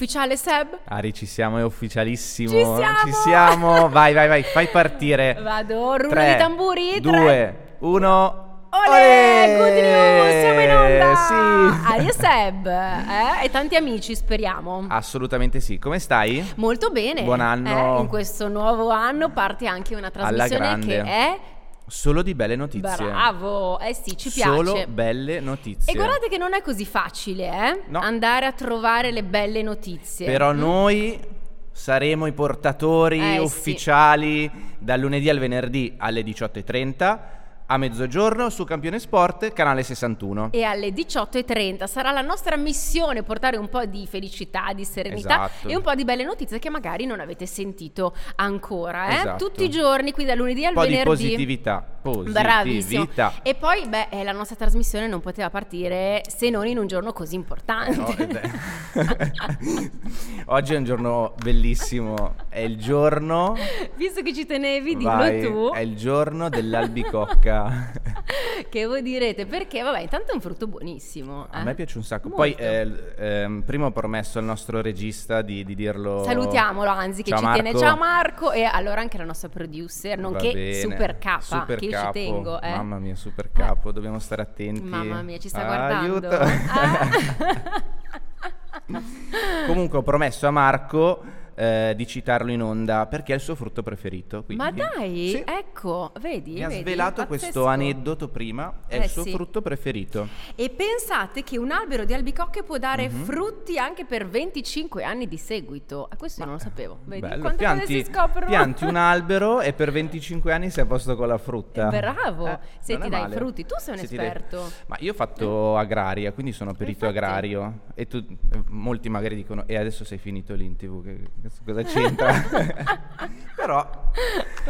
Ufficiale Seb? Ari, ci siamo, è ufficialissimo. Ci siamo! Ci siamo. Vai, vai, vai, fai partire. Vado, rullo Tre, di tamburi. Due, tre. uno. Olè, good news, siamo in onda! Sì. Ari e Seb, eh? E tanti amici, speriamo. Assolutamente sì. Come stai? Molto bene. Buon anno. Eh, in questo nuovo anno parte anche una trasmissione che è... Solo di belle notizie. Bravo, eh sì, ci piace. Solo belle notizie. E guardate che non è così facile, eh? No. Andare a trovare le belle notizie. Però Mm? noi saremo i portatori Eh, sì. ufficiali dal lunedì al venerdì alle 18.30 a mezzogiorno su Campione Sport, canale 61. E alle 18.30 sarà la nostra missione portare un po' di felicità, di serenità Esatto. e un po' di belle notizie che magari non avete sentito ancora. Eh? Esatto. Tutti i giorni, qui dal lunedì al Un po' di venerdì. positività. Bravissimo. Positività. E poi, beh, eh, la nostra trasmissione non poteva partire se non in un giorno così importante. No, eh. Oggi è un giorno bellissimo. È il giorno. Visto che ci tenevi, dillo Vai, tu. È il giorno dell'albicocca. Che voi direte perché? Vabbè, intanto è un frutto buonissimo. A eh. me piace un sacco. Molto. Poi, eh, ehm, prima ho promesso al nostro regista di, di dirlo. Salutiamolo, anzi, che Ciao, ci Marco. tiene. Ciao Marco, e allora anche la nostra producer, nonché super capa, Super che io capo. ci tengo. Eh. Mamma mia, super capo. Dobbiamo stare attenti. Mamma mia, ci sta Ah, guardando. Aiuto. Ah. Comunque ho promesso a Marco eh, di citarlo in onda perché è il suo frutto preferito. quindi- Ma dai, Sì. ecco, vedi? Mi ha vedi? svelato questo aneddoto prima, è Eh, il suo sì. frutto preferito. E pensate che un albero di albicocche può dare Mhm. frutti anche per 25 anni di seguito. Questo io non lo sapevo. Vedi Bello, pianti, pianti un albero e per 25 anni sei a posto con la frutta. Bravo, Eh, se ti dai male. frutti. Tu sei un Se ti dai- esperto. Ma io ho fatto agraria, quindi sono perito Infatti. agrario. E tu, molti magari dicono, e adesso sei finito lì in tv, che, che- cosa c'entra? Però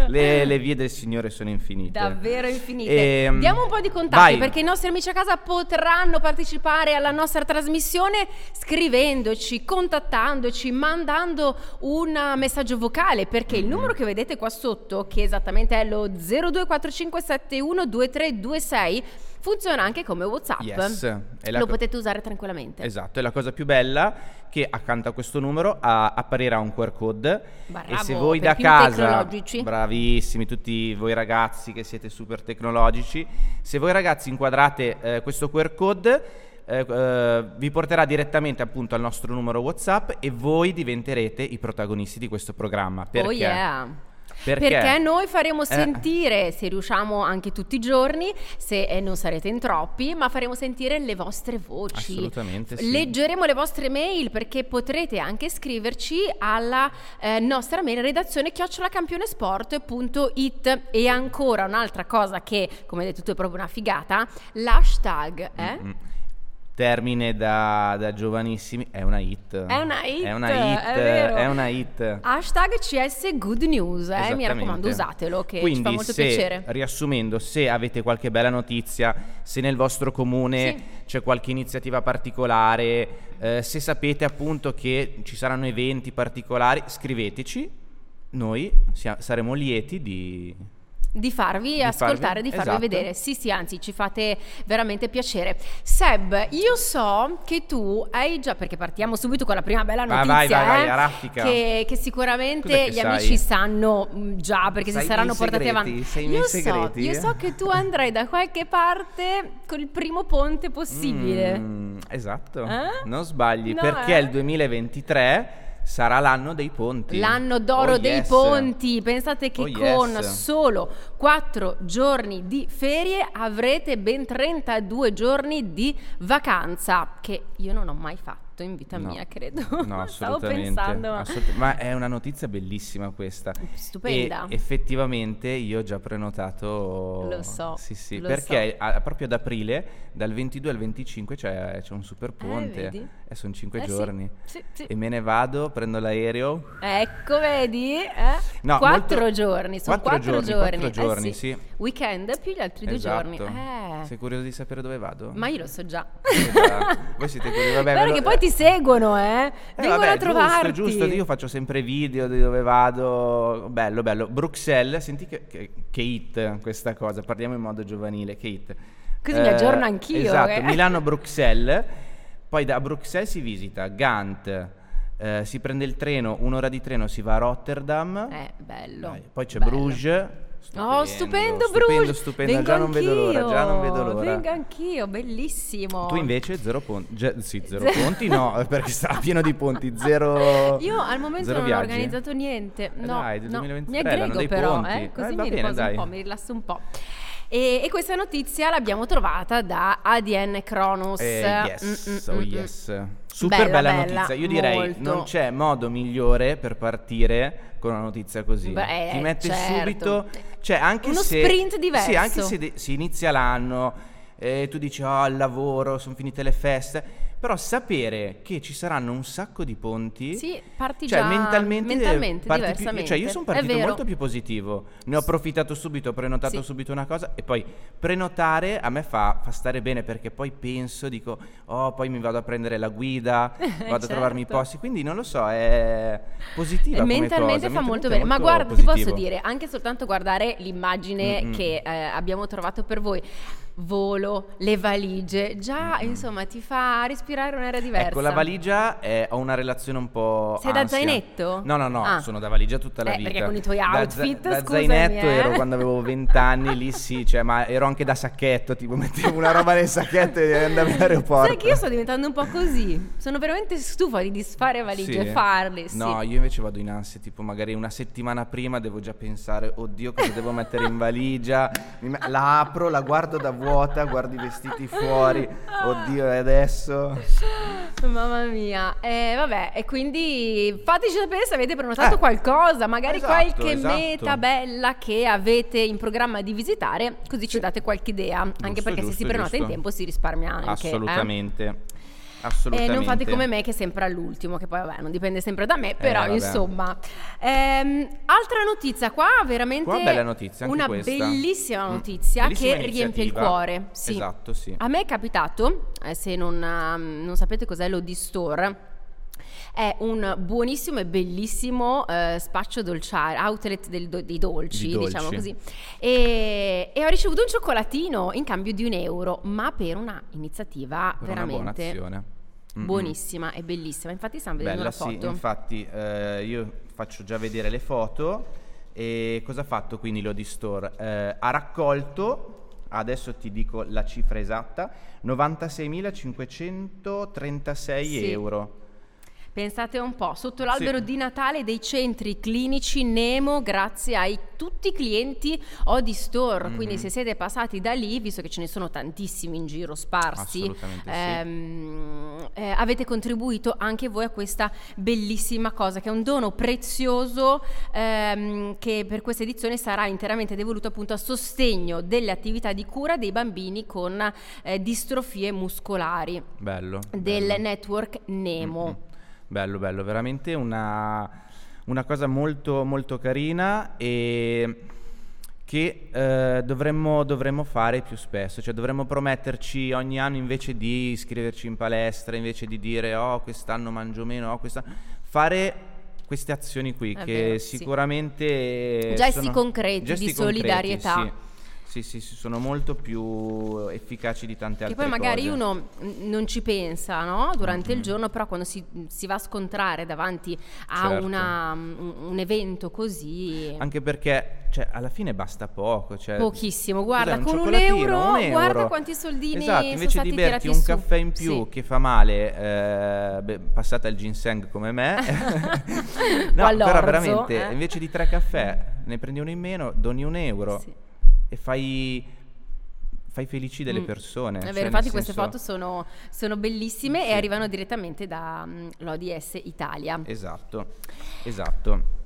le, le vie del Signore sono infinite. Davvero infinite. Ehm, Diamo un po' di contatti vai. perché i nostri amici a casa potranno partecipare alla nostra trasmissione scrivendoci, contattandoci, mandando un messaggio vocale perché Mm-hmm. il numero che vedete qua sotto, che esattamente è lo 0245712326, funziona anche come WhatsApp. Yes, è Lo co- potete usare tranquillamente. Esatto, e la cosa più bella che accanto a questo numero a- apparirà un QR code Bravo, e se voi da casa, bravissimi tutti voi ragazzi che siete super tecnologici, se voi ragazzi inquadrate eh, questo QR code eh, eh, vi porterà direttamente appunto al nostro numero WhatsApp e voi diventerete i protagonisti di questo programma. Perché? Oh yeah. Perché? Perché noi faremo Eh. sentire, se riusciamo anche tutti i giorni, se eh, non sarete in troppi, ma faremo sentire le vostre voci. Assolutamente sì. Leggeremo le vostre mail perché potrete anche scriverci alla eh, nostra mail redazione chiocciolacampionesport.it e ancora un'altra cosa che, come detto tu, è proprio una figata, l'hashtag, eh? Mm. Termine da, da giovanissimi, è una hit. È una hit, È una hit, è è una hit. Hashtag CS Good News, eh? mi raccomando usatelo che Quindi, ci fa molto se, piacere. Riassumendo, se avete qualche bella notizia, se nel vostro comune Sì. c'è qualche iniziativa particolare, eh, se sapete appunto che ci saranno eventi particolari, scriveteci. Noi sia- saremo lieti di... Di farvi Di ascoltare, farvi- di farvi esatto. vedere. Sì, sì, anzi, ci fate veramente piacere. Seb, io so che tu hai già, perché partiamo subito con la prima bella notizia, vai, vai, vai, eh, che, che sicuramente che gli sai? amici sanno mm, già, perché Sai si saranno portati segreti? avanti. Io so, io so che tu andrai da qualche parte col primo ponte possibile. Mm, esatto, Eh? non sbagli, No, perché eh? il 2023 sarà l'anno dei ponti. L'anno d'oro Oh, dei yes. ponti, pensate che Oh, con yes. solo 4 giorni di ferie avrete ben 32 giorni di vacanza, che io non ho mai fatto in vita No. mia, credo. No, Stavo pensando, ma- assolut- ma è una notizia bellissima questa. Stupenda. E effettivamente io ho già prenotato. Lo so, Sì, sì, lo perché a- proprio ad aprile, dal 22 al 25, c'è, c'è un super ponte. vedi? e sono 5 Eh, sì, giorni. sì, sì. E me ne vado, prendo l'aereo. Ecco, vedi? Eh? No, quattro molto- giorni, sono quattro quattro, giorni, giorni. quattro Eh giorni, sì. Weekend più gli altri due Esatto. giorni. Eh. Sei curioso di sapere dove vado? Ma io lo so già. Voi siete curiosi, vabbè, ve lo- poi ti seguono, eh? Eh, Vengono vabbè, a trovarti. Giusto, giusto, io faccio sempre video di dove vado. Bello, bello. Bruxelles, senti che, che, che hit questa cosa, parliamo in modo giovanile, che hit. Così mi aggiorno anch'io, Esatto, eh. Milano-Bruxelles, poi da Bruxelles si visita Gant, eh, si prende il treno, un'ora di treno, si va a Rotterdam. Eh, bello. Dai, poi c'è bello. Bruges. Oh, stupendo, stupendo, Bruges. stupendo, Vengo già non vedo l'ora, già non vedo l'ora. Vengo anch'io, bellissimo. Tu invece zero ponti, ge- sì, zero ponti no, perché sta pieno di ponti, zero Io al momento non viaggi. ho organizzato niente. Eh No, dai, del no. 2023 mi aggrego però, ponti. eh, così Eh, mi bene, riposo dai. un po', mi rilasso un po'. E, e questa notizia l'abbiamo trovata da ADN Kronos. Eh, yes, Mm, mm, oh mm, mm. Super Bella, bella, bella, notizia. Io direi molto. non c'è modo migliore per partire con una notizia così. Beh, Ti mette certo. subito, cioè anche Uno se sprint diverso. Sì, anche se de- si inizia l'anno e tu dici "Oh, il lavoro, sono finite le feste", però sapere che ci saranno un sacco di ponti Sì, parti cioè, già mentalmente, mentalmente, parti più- diversamente. cioè, io sono partito molto più positivo. Ne ho approfittato subito, ho prenotato Sì. subito una cosa e poi prenotare a me fa, fa stare bene perché poi penso, dico, oh, poi mi vado a prendere la guida, vado a trovarmi i Certo. posti. Quindi non lo so, è positiva. Mentalmente fa molto bene. è Ma guarda, ti positivo. posso dire, anche soltanto guardare l'immagine Mm-mm. che eh, abbiamo trovato per voi. Volo, le valigie, già insomma ti fa respirare un'aria diversa. Ecco, la valigia eh, ho una relazione un po'. Sei da ansia. zainetto? No, no, no, Ah. sono da valigia tutta la Eh, vita. perché con i tuoi Da outfit, da scusami, zainetto eh. ero quando avevo 20 anni, lì sì, cioè, ma ero anche da sacchetto, tipo mettevo una roba nel sacchetto e andavi all'aeroporto. Sai che io sto diventando un po' così. Sono veramente stufa di disfare valigie Sì? e farle. Sì. No, io invece vado in ansia, tipo magari una settimana prima devo già pensare, oddio cosa devo mettere in valigia, la apro, la guardo da vuota, guardo i vestiti fuori, oddio e adesso... Mamma mia, eh, vabbè, e quindi fateci sapere se avete prenotato Eh, qualcosa, magari esatto, qualche esatto. meta bella che avete in programma di visitare, così ci date qualche idea, anche Giusto, perché se si giusto, prenota in giusto. tempo si risparmia anche. eh. Assolutamente. E Assolutamente. non fate come me che sempre all'ultimo, che poi vabbè non dipende sempre da me, però Eh, insomma. Ehm, altra notizia qua, veramente Qua bella notizia, una questa. bellissima Mm. notizia Bellissima che riempie il iniziativa. cuore. Sì. Esatto, sì. A me è capitato, eh, se non, ehm, non sapete cos'è l'Odi Store, è un buonissimo e bellissimo eh, spaccio dolciario, outlet del do- dei dolci, Di dolci. diciamo così. E, e ho ricevuto un cioccolatino in cambio di un euro, ma per una iniziativa Per una veramente. Mm-mm. buonissima e bellissima. Infatti stiamo vedendo Bella, una sì, foto. infatti eh, io faccio già vedere le foto e cosa ha fatto quindi l'Odi Store? Eh, ha raccolto, adesso ti dico la cifra esatta, 96.536 Sì. euro. Pensate un po', sotto l'albero Sì. di Natale dei centri clinici Nemo, grazie ai tutti i clienti Odi Store. Mhm. Quindi, se siete passati da lì, visto che ce ne sono tantissimi in giro sparsi, Assolutamente sì. ehm, eh, avete contribuito anche voi a questa bellissima cosa, che è un dono prezioso ehm, che per questa edizione sarà interamente devoluto appunto a sostegno delle attività di cura dei bambini con eh, distrofie muscolari Bello. del bello. network Nemo. Mm-mm. Bello, bello, veramente una, una cosa molto, molto carina e che eh, dovremmo, dovremmo fare più spesso, cioè dovremmo prometterci ogni anno invece di iscriverci in palestra, invece di dire oh quest'anno mangio meno, oh quest'anno... fare queste azioni qui È che vero, sì. sicuramente Gesti sono- concreti di gesti concreti, solidarietà. sì. Sì, sì, sì, sono molto più efficaci di tante Che altre poi magari cose. uno mm, non ci pensa no? durante il Mhm. giorno, però quando si, si va a scontrare davanti a Certo. una- un, un evento così, Anche perché, cioè, alla fine basta poco. Cioè, pochissimo. Guarda, cos'è, con un euro, Un guarda euro. quanti soldini Esatto, invece di berti un su. caffè in più Sì. che fa male, eh, beh, passata il ginseng come me, no, però veramente, eh. invece di tre caffè ne prendi uno in meno, doni un euro Sì. E fai, fai felici delle Mm. persone. È cioè, vero, nel infatti queste senso- foto sono, sono bellissime Sì. e arrivano direttamente dall'ODS Italia. Esatto, esatto.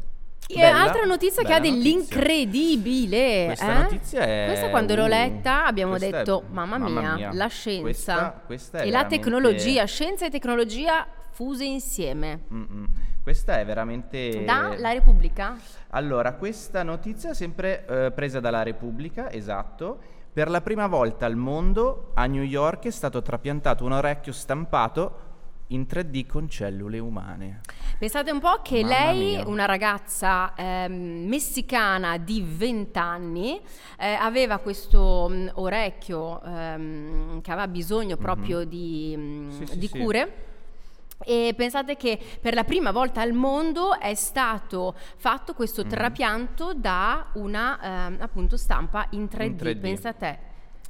E Bella, altra notizia che ha dell'incredibile. Questa eh? notizia è... Questa quando l'ho letta abbiamo questa è- detto, mamma mia, la scienza Questa, questa e la tecnologia, scienza e tecnologia fuse insieme. Mm-mm. Questa è veramente... Da La Repubblica? Allora, questa notizia è sempre eh, presa dalla Repubblica, esatto. Per la prima volta al mondo a New York è stato trapiantato un orecchio stampato in 3D con cellule umane. Pensate un po' che Mamma lei, mia. una ragazza ehm, messicana di 20 anni, eh, aveva questo mh, orecchio ehm, che aveva bisogno proprio di, mh, Mhm. Sì, sì, di sì. cure. E pensate che per la prima volta al mondo è stato fatto questo Mhm. trapianto da una ehm, appunto stampa in 3D. In 3D. Pensa a te.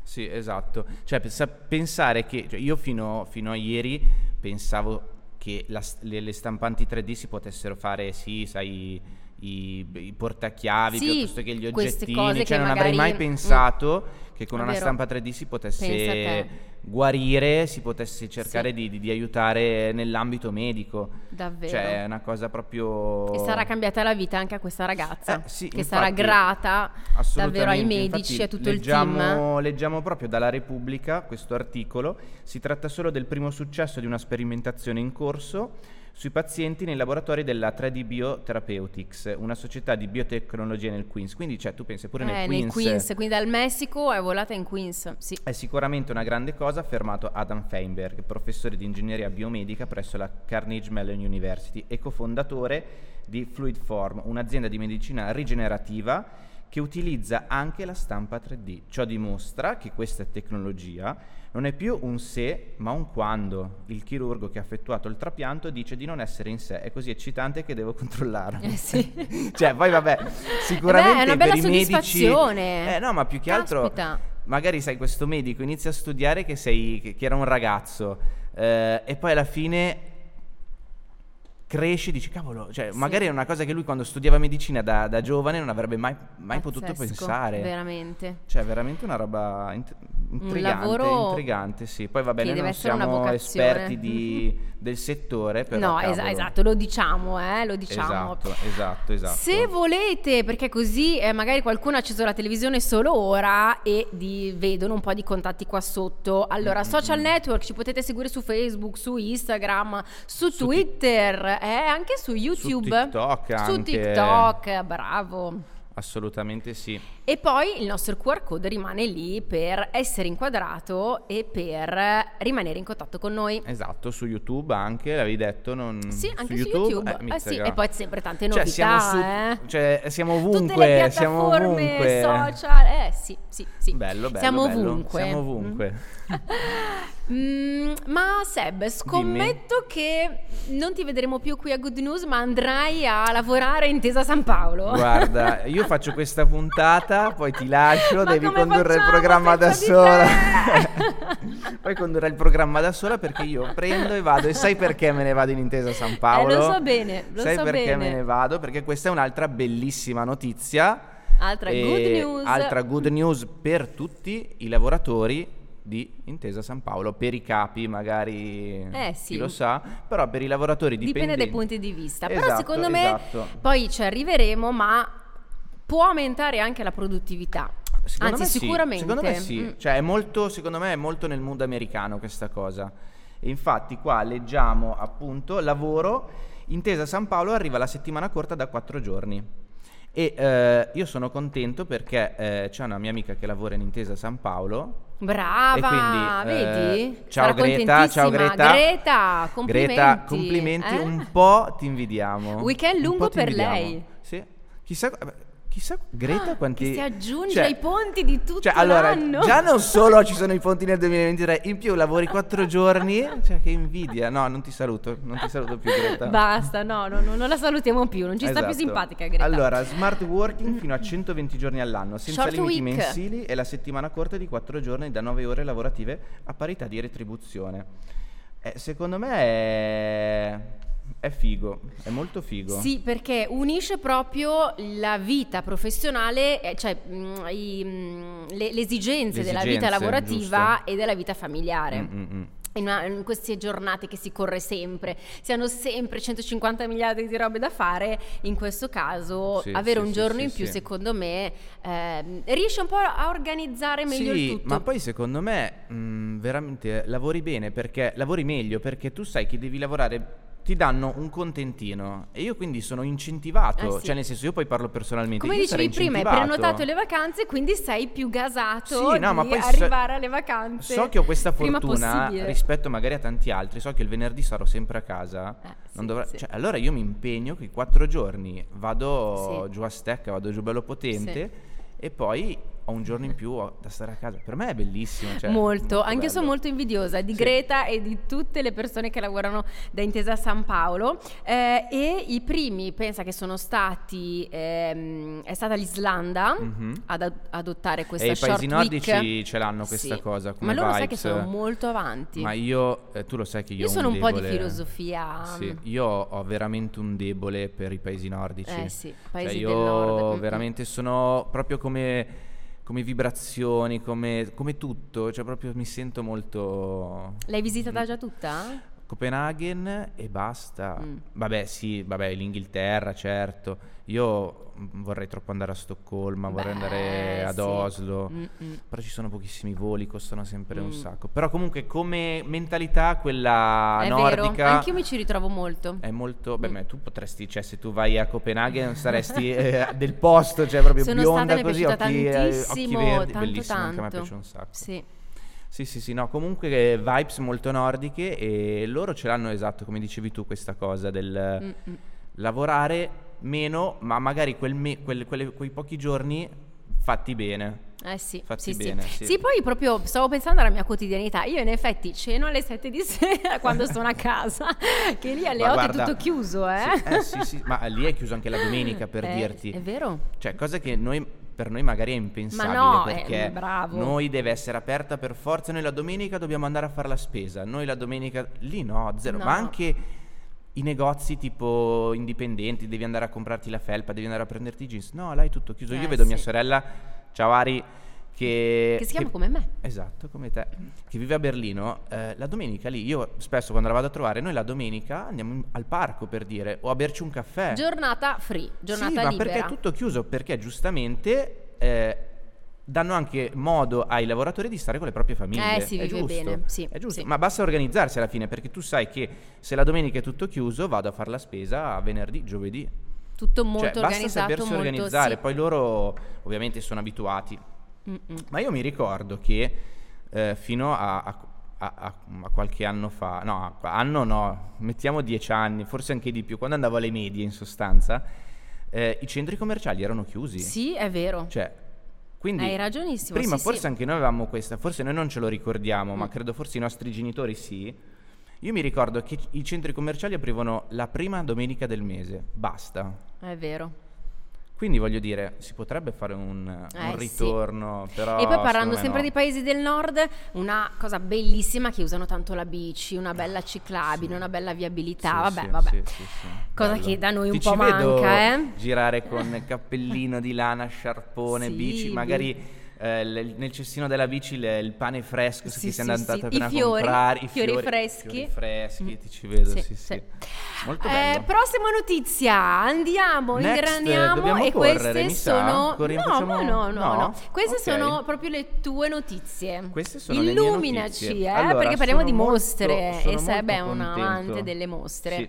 Sì, esatto. Cioè, pensa- pensare che cioè, io fino, fino a ieri pensavo che la le, le stampanti 3D si potessero fare, sì, sai, i, i portachiavi Sì, piuttosto che gli oggettini. Cioè, che non avrei mai mm, pensato che con una vero. stampa 3D si potesse guarire, si potesse cercare Sì. di, di- di aiutare nell'ambito medico. Davvero. Cioè, è una cosa proprio... E sarà cambiata la vita anche a questa ragazza, Eh, sì, che sarà infatti, grata davvero ai medici e a tutto il team. leggiamo, leggiamo proprio dalla Repubblica questo articolo. Si tratta solo del primo successo di una sperimentazione in corso sui pazienti nei laboratori della 3D Biotherapeutics, una società di biotecnologia nel Queens. Quindi, cioè, tu pensi pure Eh, nel nel Queens. Queens, quindi dal Messico è volata in Queens, sì. È sicuramente una grande cosa, ha affermato Adam Feinberg, professore di ingegneria biomedica presso la Carnegie Mellon University e cofondatore di Fluidform, un'azienda di medicina rigenerativa che utilizza anche la stampa 3D. Ciò dimostra che questa tecnologia non è più un se, ma un quando. Il chirurgo che ha effettuato il trapianto dice di non essere in sé, è così eccitante che devo controllarlo. Eh sì. cioè, poi vabbè, sicuramente Eh beh, è una bella per i medici soddisfazione. Eh no, ma più che altro Caspita. magari sai questo medico inizia a studiare che sei che, che era un ragazzo eh, e poi alla fine cresci dici cavolo cioè Sì. magari è una cosa che lui quando studiava medicina da, da giovane non avrebbe mai, mai potuto pensare Veramente. cioè veramente una roba int- intrigante lavoro intrigante sì poi noi deve non siamo esperti di- del settore però no, es- esatto, lo diciamo, eh, lo diciamo. esatto esatto esatto Se volete, perché così eh, magari qualcuno ha acceso la televisione solo ora e di- vedono un po' di contatti qua sotto. Allora, Mm-mm. social network ci potete seguire su Facebook, su Instagram, su, Su Twitter, eh, anche su YouTube. TikTok Su anche. TikTok, bravo. assolutamente sì E poi il nostro QR code rimane lì per essere inquadrato e per rimanere in contatto con noi. Esatto, su YouTube anche, l'avevi detto, non... Sì, anche su YouTube. Eh, Eh sì, e poi sempre tante Cioè, novità, siamo, su- eh. cioè, siamo Tutte ovunque, le siamo piattaforme ovunque. social, eh sì, sì, sì. Bello, bello, Siamo bello. ovunque. Siamo ovunque. Mm, ma Seb, scommetto che non ti vedremo più qui a Good News, ma andrai a lavorare in Tesa San Paolo. Guarda, io faccio questa puntata, poi ti lascio, Ma devi condurre il programma da sola. poi condurrai il programma da sola perché io prendo e vado. E sai perché me ne vado in Intesa San Paolo? Eh, lo so bene, lo sai so perché bene. me ne vado? Perché questa è un'altra bellissima notizia. Altra good news. Altra good news per tutti i lavoratori di Intesa San Paolo, per i capi magari Eh, sì. chi lo sa, però per i lavoratori Dipende dipendenti dai punti di vista. Però Esatto, secondo me esatto. poi ci arriveremo, ma può aumentare anche la produttività. Secondo Anzi, sì, sicuramente. Secondo me sì. Mm. Cioè, è molto, secondo me è molto nel mood americano questa cosa. E infatti qua leggiamo appunto lavoro, Intesa San Paolo arriva la settimana corta da quattro giorni. E eh, io sono contento perché eh, c'è una mia amica che lavora in Intesa San Paolo. Brava, quindi, eh, vedi? ciao Sarà Greta, ciao. Greta. Greta, complimenti. Greta, complimenti, eh? un po' ti invidiamo. Weekend lungo per invidiamo. lei. Sì. Chissà, chissà Greta quanti... Che si aggiunge cioè- ai ponti di tutto cioè, allora, l'anno. già non solo ci sono i ponti nel 2023, in più lavori quattro giorni, cioè che invidia. No, non ti saluto, non ti saluto più Greta. Basta, no, no, no, non la salutiamo più, non ci sta più Esatto. simpatica Greta. Allora, smart working fino a 120 giorni all'anno, senza Short limiti week. mensili e la settimana corta di 4 giorni da 9 ore lavorative a parità di retribuzione. Eh, secondo me è... è figo, è molto figo. Sì, perché unisce proprio la vita professionale, eh, cioè mh, i, mh, le, le esigenze Le della vita esigenze, lavorativa giusto. e della vita familiare. Mm, mm, mm. In, una- in queste giornate che si corre sempre, si hanno sempre 150 miliardi di robe da fare, in questo caso Sì, avere sì, un giorno sì, in più secondo me ehm, riesce un po' a organizzare meglio sì, il tutto. ma poi secondo me mh, veramente lavori bene perché lavori meglio perché tu sai che devi lavorare ti danno un contentino e io quindi sono incentivato, Eh sì. cioè nel senso io poi parlo personalmente, Come dicevi prima, hai prenotato le vacanze, quindi sei più gasato Sì, no, ma poi so- arrivare alle vacanze. So che ho questa fortuna rispetto magari a tanti altri, so che il venerdì sarò sempre a casa. Eh, non sì, dovrà- sì. cioè, allora io mi impegno che i quattro giorni vado giù a stecca, vado giù bello potente e poi ho un giorno in più da stare a casa. Per me è bellissimo. Cioè, molto, anche io sono molto invidiosa di Sì. Greta e di tutte le persone che lavorano da Intesa San Paolo. Eh, e i primi, pensa che sono stati, ehm, è stata l'Islanda Mhm. ad ad adottare questa E i paesi nordici week. ce l'hanno questa Sì. cosa. Ma loro sai che vibes. sono molto avanti. Ma io, eh, tu lo sai che io, io ho sono un po' di debole- filosofia. Sì, io ho veramente un debole per i paesi nordici. Eh sì, Cioè, paesi io del nord. Mm, veramente sono proprio come, come vibrazioni, come, come tutto, cioè proprio mi sento molto... L'hai visitata già tutta? Copenaghen e basta. Mm. Vabbè, sì, vabbè, l'Inghilterra, certo. Io vorrei troppo andare a Stoccolma, vorrei Beh, andare ad sì. Oslo. Mm-mm. Però ci sono pochissimi voli, costano sempre un Mm. sacco. Però comunque come mentalità quella è nordica vero, anch'io mi ci ritrovo molto. è molto... Beh, Mm. ma tu potresti, cioè se tu vai a Copenaghen saresti eh, del posto, cioè proprio Sono bionda stata, mi è così, piaciuta occhi, eh, occhi tantissimo, verdi, tanto bellissimo, anche a me tanto. piace un sacco. Sì. Sì, sì, sì, no, comunque vibes molto nordiche e loro ce l'hanno esatto, come dicevi tu, questa cosa del Mm-mm. lavorare meno, ma magari quel me- quel- quelle- quei pochi giorni fatti bene. Eh sì, Fatti sì, bene, sì. sì. poi proprio stavo pensando alla mia quotidianità. Io in effetti ceno alle 7 di sera quando sono a casa, che lì alle Ma 8 guarda, è tutto chiuso, eh? Sì, eh, sì, sì, ma lì è chiuso anche la domenica per Eh, dirti. È vero. Cioè, cosa che noi, per noi magari è impensabile no, eh, perché bravo. noi deve essere aperta per forza, noi la domenica dobbiamo andare a fare la spesa, noi la domenica lì no, zero, No. ma anche i negozi tipo indipendenti, devi andare a comprarti la felpa, devi andare a prenderti i jeans. No, là è tutto chiuso. Io Eh, vedo mia sì. sorella, ciao Ari, che Che si chiama come me. Esatto, come te, che vive a Berlino, eh, la domenica lì, io spesso quando la vado a trovare, noi la domenica andiamo al parco per dire, o a berci un caffè. Giornata free, giornata sì, ma libera. perché è tutto chiuso? Perché giustamente eh, danno anche modo ai lavoratori di stare con le proprie famiglie. Eh, si è vive giusto, bene, sì, è giusto. sì. Ma basta organizzarsi alla fine, perché tu sai che se la domenica è tutto chiuso, vado a fare la spesa venerdì, giovedì. Tutto molto cioè, basta organizzato, sapersi molto organizzare, sì. poi loro ovviamente sono abituati. Mm-mm. Ma io mi ricordo che eh, fino a, a- a- a- qualche anno fa, no, anno no, mettiamo dieci anni, forse anche di più, quando andavo alle medie in sostanza, eh, i centri commerciali erano chiusi. Sì, è vero. Cioè, quindi Hai ragionissimo, Prima sì, forse sì. anche noi avevamo questa, forse noi non ce lo ricordiamo, ma Mm. credo forse i nostri genitori sì. Io mi ricordo che i centri commerciali aprivano la prima domenica del mese, basta. È vero. Quindi voglio dire, si potrebbe fare un, Eh, un sì. ritorno, però... e poi parlando sempre no. dei paesi del nord, una cosa bellissima che usano tanto la bici, una bella ciclabile, una bella viabilità, Sì, vabbè, sì, vabbè. sì, sì, sì. Cosa Bello. che da noi un Ti po' manca, eh? girare con cappellino di lana, sciarpone, Sì, bici, magari eh, l- nel cestino della bici le- il pane fresco Sì, che sei sì, andata sì. appena I a fiori, comprare, i fiori fiori, freschi. fiori freschi, Mm. ti ci vedo, Sì, sì, sì. Molto Eh, bello. prossima notizia, andiamo, Next, ingraniamo e correre, queste sono Corriamo, no, facciamo- no, no, no? no. Queste Ok. sono proprio le tue notizie. Queste sono le mie Illuminaci, notizie. eh, Allora, perché parliamo di molto- mostre e è molto un amante delle mostre. Sì.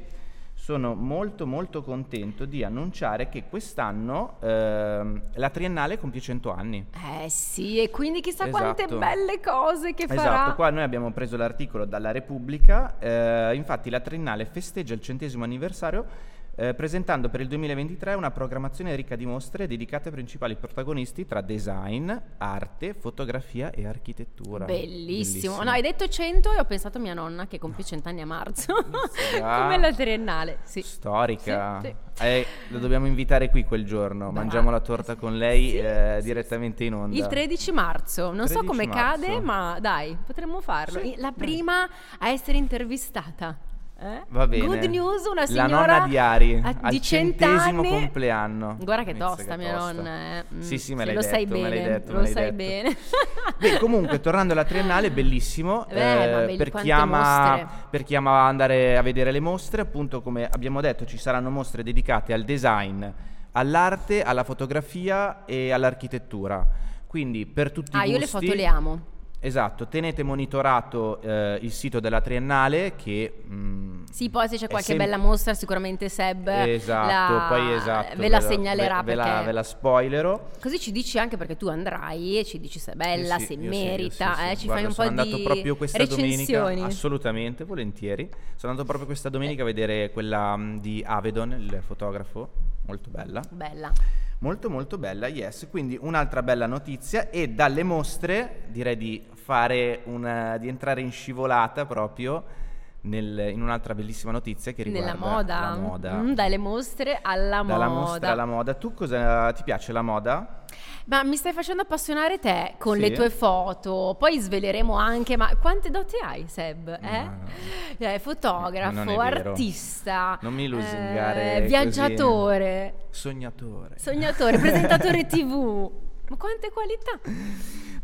Sono molto molto contento di annunciare che quest'anno ehm, la Triennale compie 100 anni. Eh sì, e quindi chissà quante Esatto. belle cose che farà. Esatto, qua noi abbiamo preso l'articolo dalla Repubblica, eh, infatti la Triennale festeggia il centesimo anniversario eh, presentando per il 2023 una programmazione ricca di mostre dedicate ai principali protagonisti tra design, arte, fotografia e architettura. Bellissimo. No, hai detto 100 e ho pensato a mia nonna che compie 100 anni a marzo. Come la triennale, sì. Storica. Sì, Eh, lo dobbiamo invitare qui quel giorno. Beh, Mangiamo la torta con lei sì, eh, sì, direttamente in onda. Il 13 marzo, non so 13 come marzo. cade, ma dai, potremmo farlo. Sì, la prima a essere intervistata. Eh? Va bene. Good news, una La signora nonna di Ari, a- al di centesimo 100 anni. compleanno. Guarda che Mizzica tosta mia tosta. nonna. eh. Mm, Sì, sì, me l'hai lo detto, sai me bene, l'hai detto, lo me sai bene. Beh, comunque, tornando alla triennale, bellissimo. Beh, eh, belli- per, chi ama, per chi ama andare a vedere le mostre, appunto, come abbiamo detto, ci saranno mostre dedicate al design, all'arte, alla fotografia e all'architettura. Quindi, per tutti ah, i io le gusti- foto le amo. Esatto, tenete monitorato eh, il sito della Triennale che... mm, Sì, poi se c'è qualche sem- bella mostra sicuramente Seb Esatto, la- poi esatto. ve la ve segnalerà ve, ve la, ve la spoilero. così ci dici anche perché tu andrai e ci dici se è bella, sì, se merita, sì, sì. eh, ci Guarda, fai un sono po' andato di proprio questa recensioni. domenica, assolutamente, volentieri. Sono andato proprio questa domenica a vedere quella mm, di Avedon, il fotografo, molto bella. Bella. Molto molto bella, yes. Quindi un'altra bella notizia e dalle mostre direi di fare una, di entrare in scivolata proprio nel, in un'altra bellissima notizia che riguarda Nella moda, la moda. Mm, dalle mostre alla Dalla moda. mostra alla moda. Tu cosa ti piace la moda? Ma mi stai facendo appassionare te con Sì. le tue foto, poi sveleremo anche, ma quante doti hai Seb? Eh? Ma- Eh, fotografo, Non artista, Non mi lusingare eh, così. viaggiatore, Sognatore. sognatore, presentatore tv. Ma quante qualità!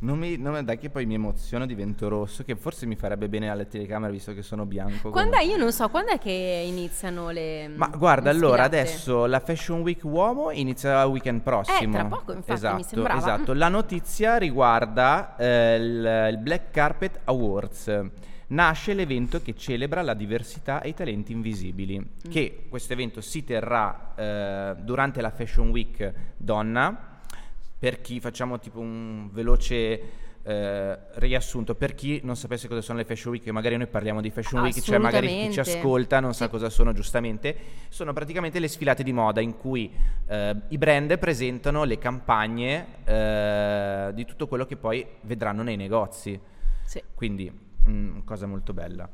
Non mi, non, dai che poi mi emoziono, divento rosso, che forse mi farebbe bene alle telecamere visto che sono bianco. Quando è? Io non so, quando è che iniziano le Ma guarda, allora adesso la Fashion Week uomo inizia il weekend prossimo. Eh, tra poco, infatti, mi esatto, sembrava. Esatto, la notizia riguarda eh, il, il Black Carpet Awards. Nasce l'evento che celebra la diversità e i talenti invisibili. Mm. Che questo evento si terrà eh, durante la Fashion Week donna. Per chi facciamo tipo un veloce eh, riassunto, per chi non sapesse cosa sono le Fashion Week, magari noi parliamo di Fashion Week, cioè magari chi ci ascolta non sa Sì. cosa sono giustamente, sono praticamente le sfilate di moda in cui eh, i brand presentano le campagne eh, di tutto quello che poi vedranno nei negozi. Sì. Quindi, mm, cosa molto bella.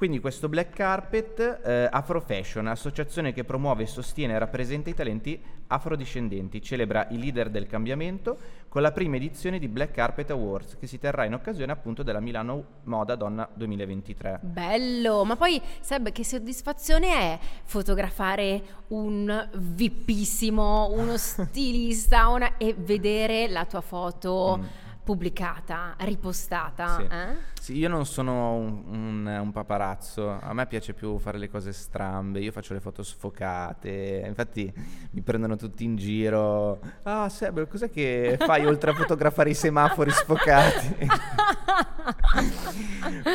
Quindi questo Black Carpet eh, Afro Fashion, associazione che promuove, sostiene e rappresenta i talenti afrodiscendenti, celebra i leader del cambiamento con la prima edizione di Black Carpet Awards che si terrà in occasione appunto della Milano Moda Donna 2023. Bello, ma poi Seb, che soddisfazione è fotografare un vippissimo, uno stilista una- e vedere la tua foto Mm. Pubblicata, ripostata. Sì. eh? Sì, io non sono un, un- un paparazzo, a me piace più fare le cose strambe, io faccio le foto sfocate, infatti mi prendono tutti in giro. Ah, Seb, cos'è che fai oltre a fotografare i semafori sfocati?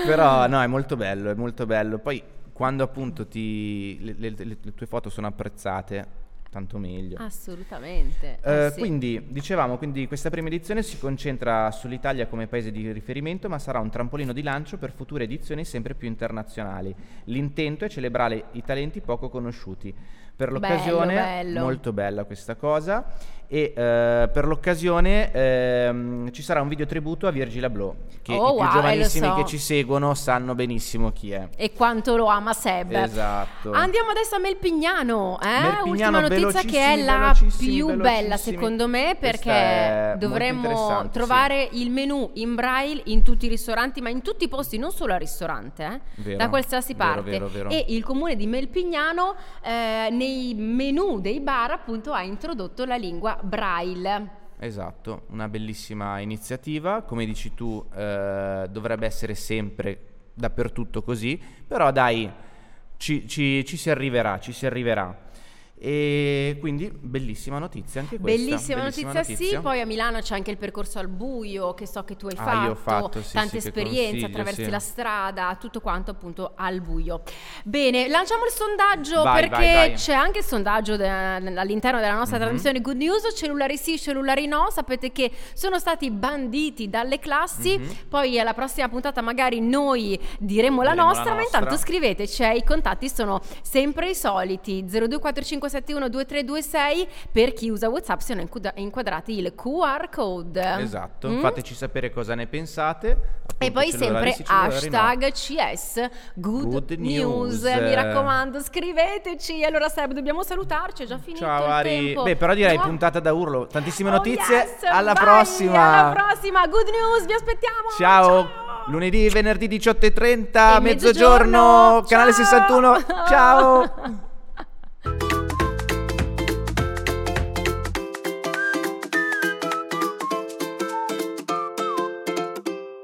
Però no, è molto bello, è molto bello. Poi quando appunto ti, le- le- le tue foto sono apprezzate, tanto meglio. Assolutamente. Eh, eh sì. Quindi, dicevamo, quindi questa prima edizione si concentra sull'Italia come paese di riferimento, ma sarà un trampolino di lancio per future edizioni sempre più internazionali. L'intento è celebrare i talenti poco conosciuti. Per Bello, l'occasione, bello. molto bella questa cosa, e eh, per l'occasione ehm, ci sarà un video tributo a Virgil Abloh, che Oh, i più wow, giovanissimi so. che ci seguono sanno benissimo chi è. E quanto lo ama Seb. Esatto. Andiamo adesso a Melpignano, eh? Melpignano, ultima notizia che è la più bella secondo me perché dovremmo trovare il menù in braille in tutti i ristoranti, ma in tutti i posti, non solo al ristorante, eh? Vero, da qualsiasi vero, parte. vero, vero. E il comune di Melpignano eh, nei menù dei bar appunto ha introdotto la lingua braille. Esatto, una bellissima iniziativa, come dici tu eh, dovrebbe essere sempre dappertutto così, però dai, ci, ci- ci si arriverà, ci si arriverà. E quindi bellissima notizia anche questa. Bellissima, notizia, sì, poi a Milano c'è anche il percorso al buio che so che tu hai Ah, fatto, ho fatto, sì, tante sì, esperienze, attraversi sì. la strada, tutto quanto appunto al buio. Bene, lanciamo il sondaggio Vai, perché vai, vai. c'è anche il sondaggio de- all'interno della nostra Mhm. trasmissione Good News, cellulari sì, cellulari no, sapete che sono stati banditi dalle classi, Mhm. poi alla prossima puntata magari noi diremo la Diremo la nostra, ma intanto nostra. scriveteci, eh, i contatti sono sempre i soliti 0245712326 per chi usa WhatsApp sono inquadra- inquadrati il QR code. Esatto, Mm? fateci sapere cosa ne pensate. E poi sempre sì, cellulari no. hashtag CS Good, Good News. News. Mi raccomando, scriveteci. Allora, Seb, dobbiamo salutarci. È già finito Ciao Ari. Beh, però direi Mua. puntata da urlo, tantissime Oh, notizie. yes, alla vai, prossima. Alla prossima. Good News, vi aspettiamo. Ciao. Lunedì, venerdì 18.30, E mezzogiorno, mezzogiorno. canale Ciao. 61. Ciao.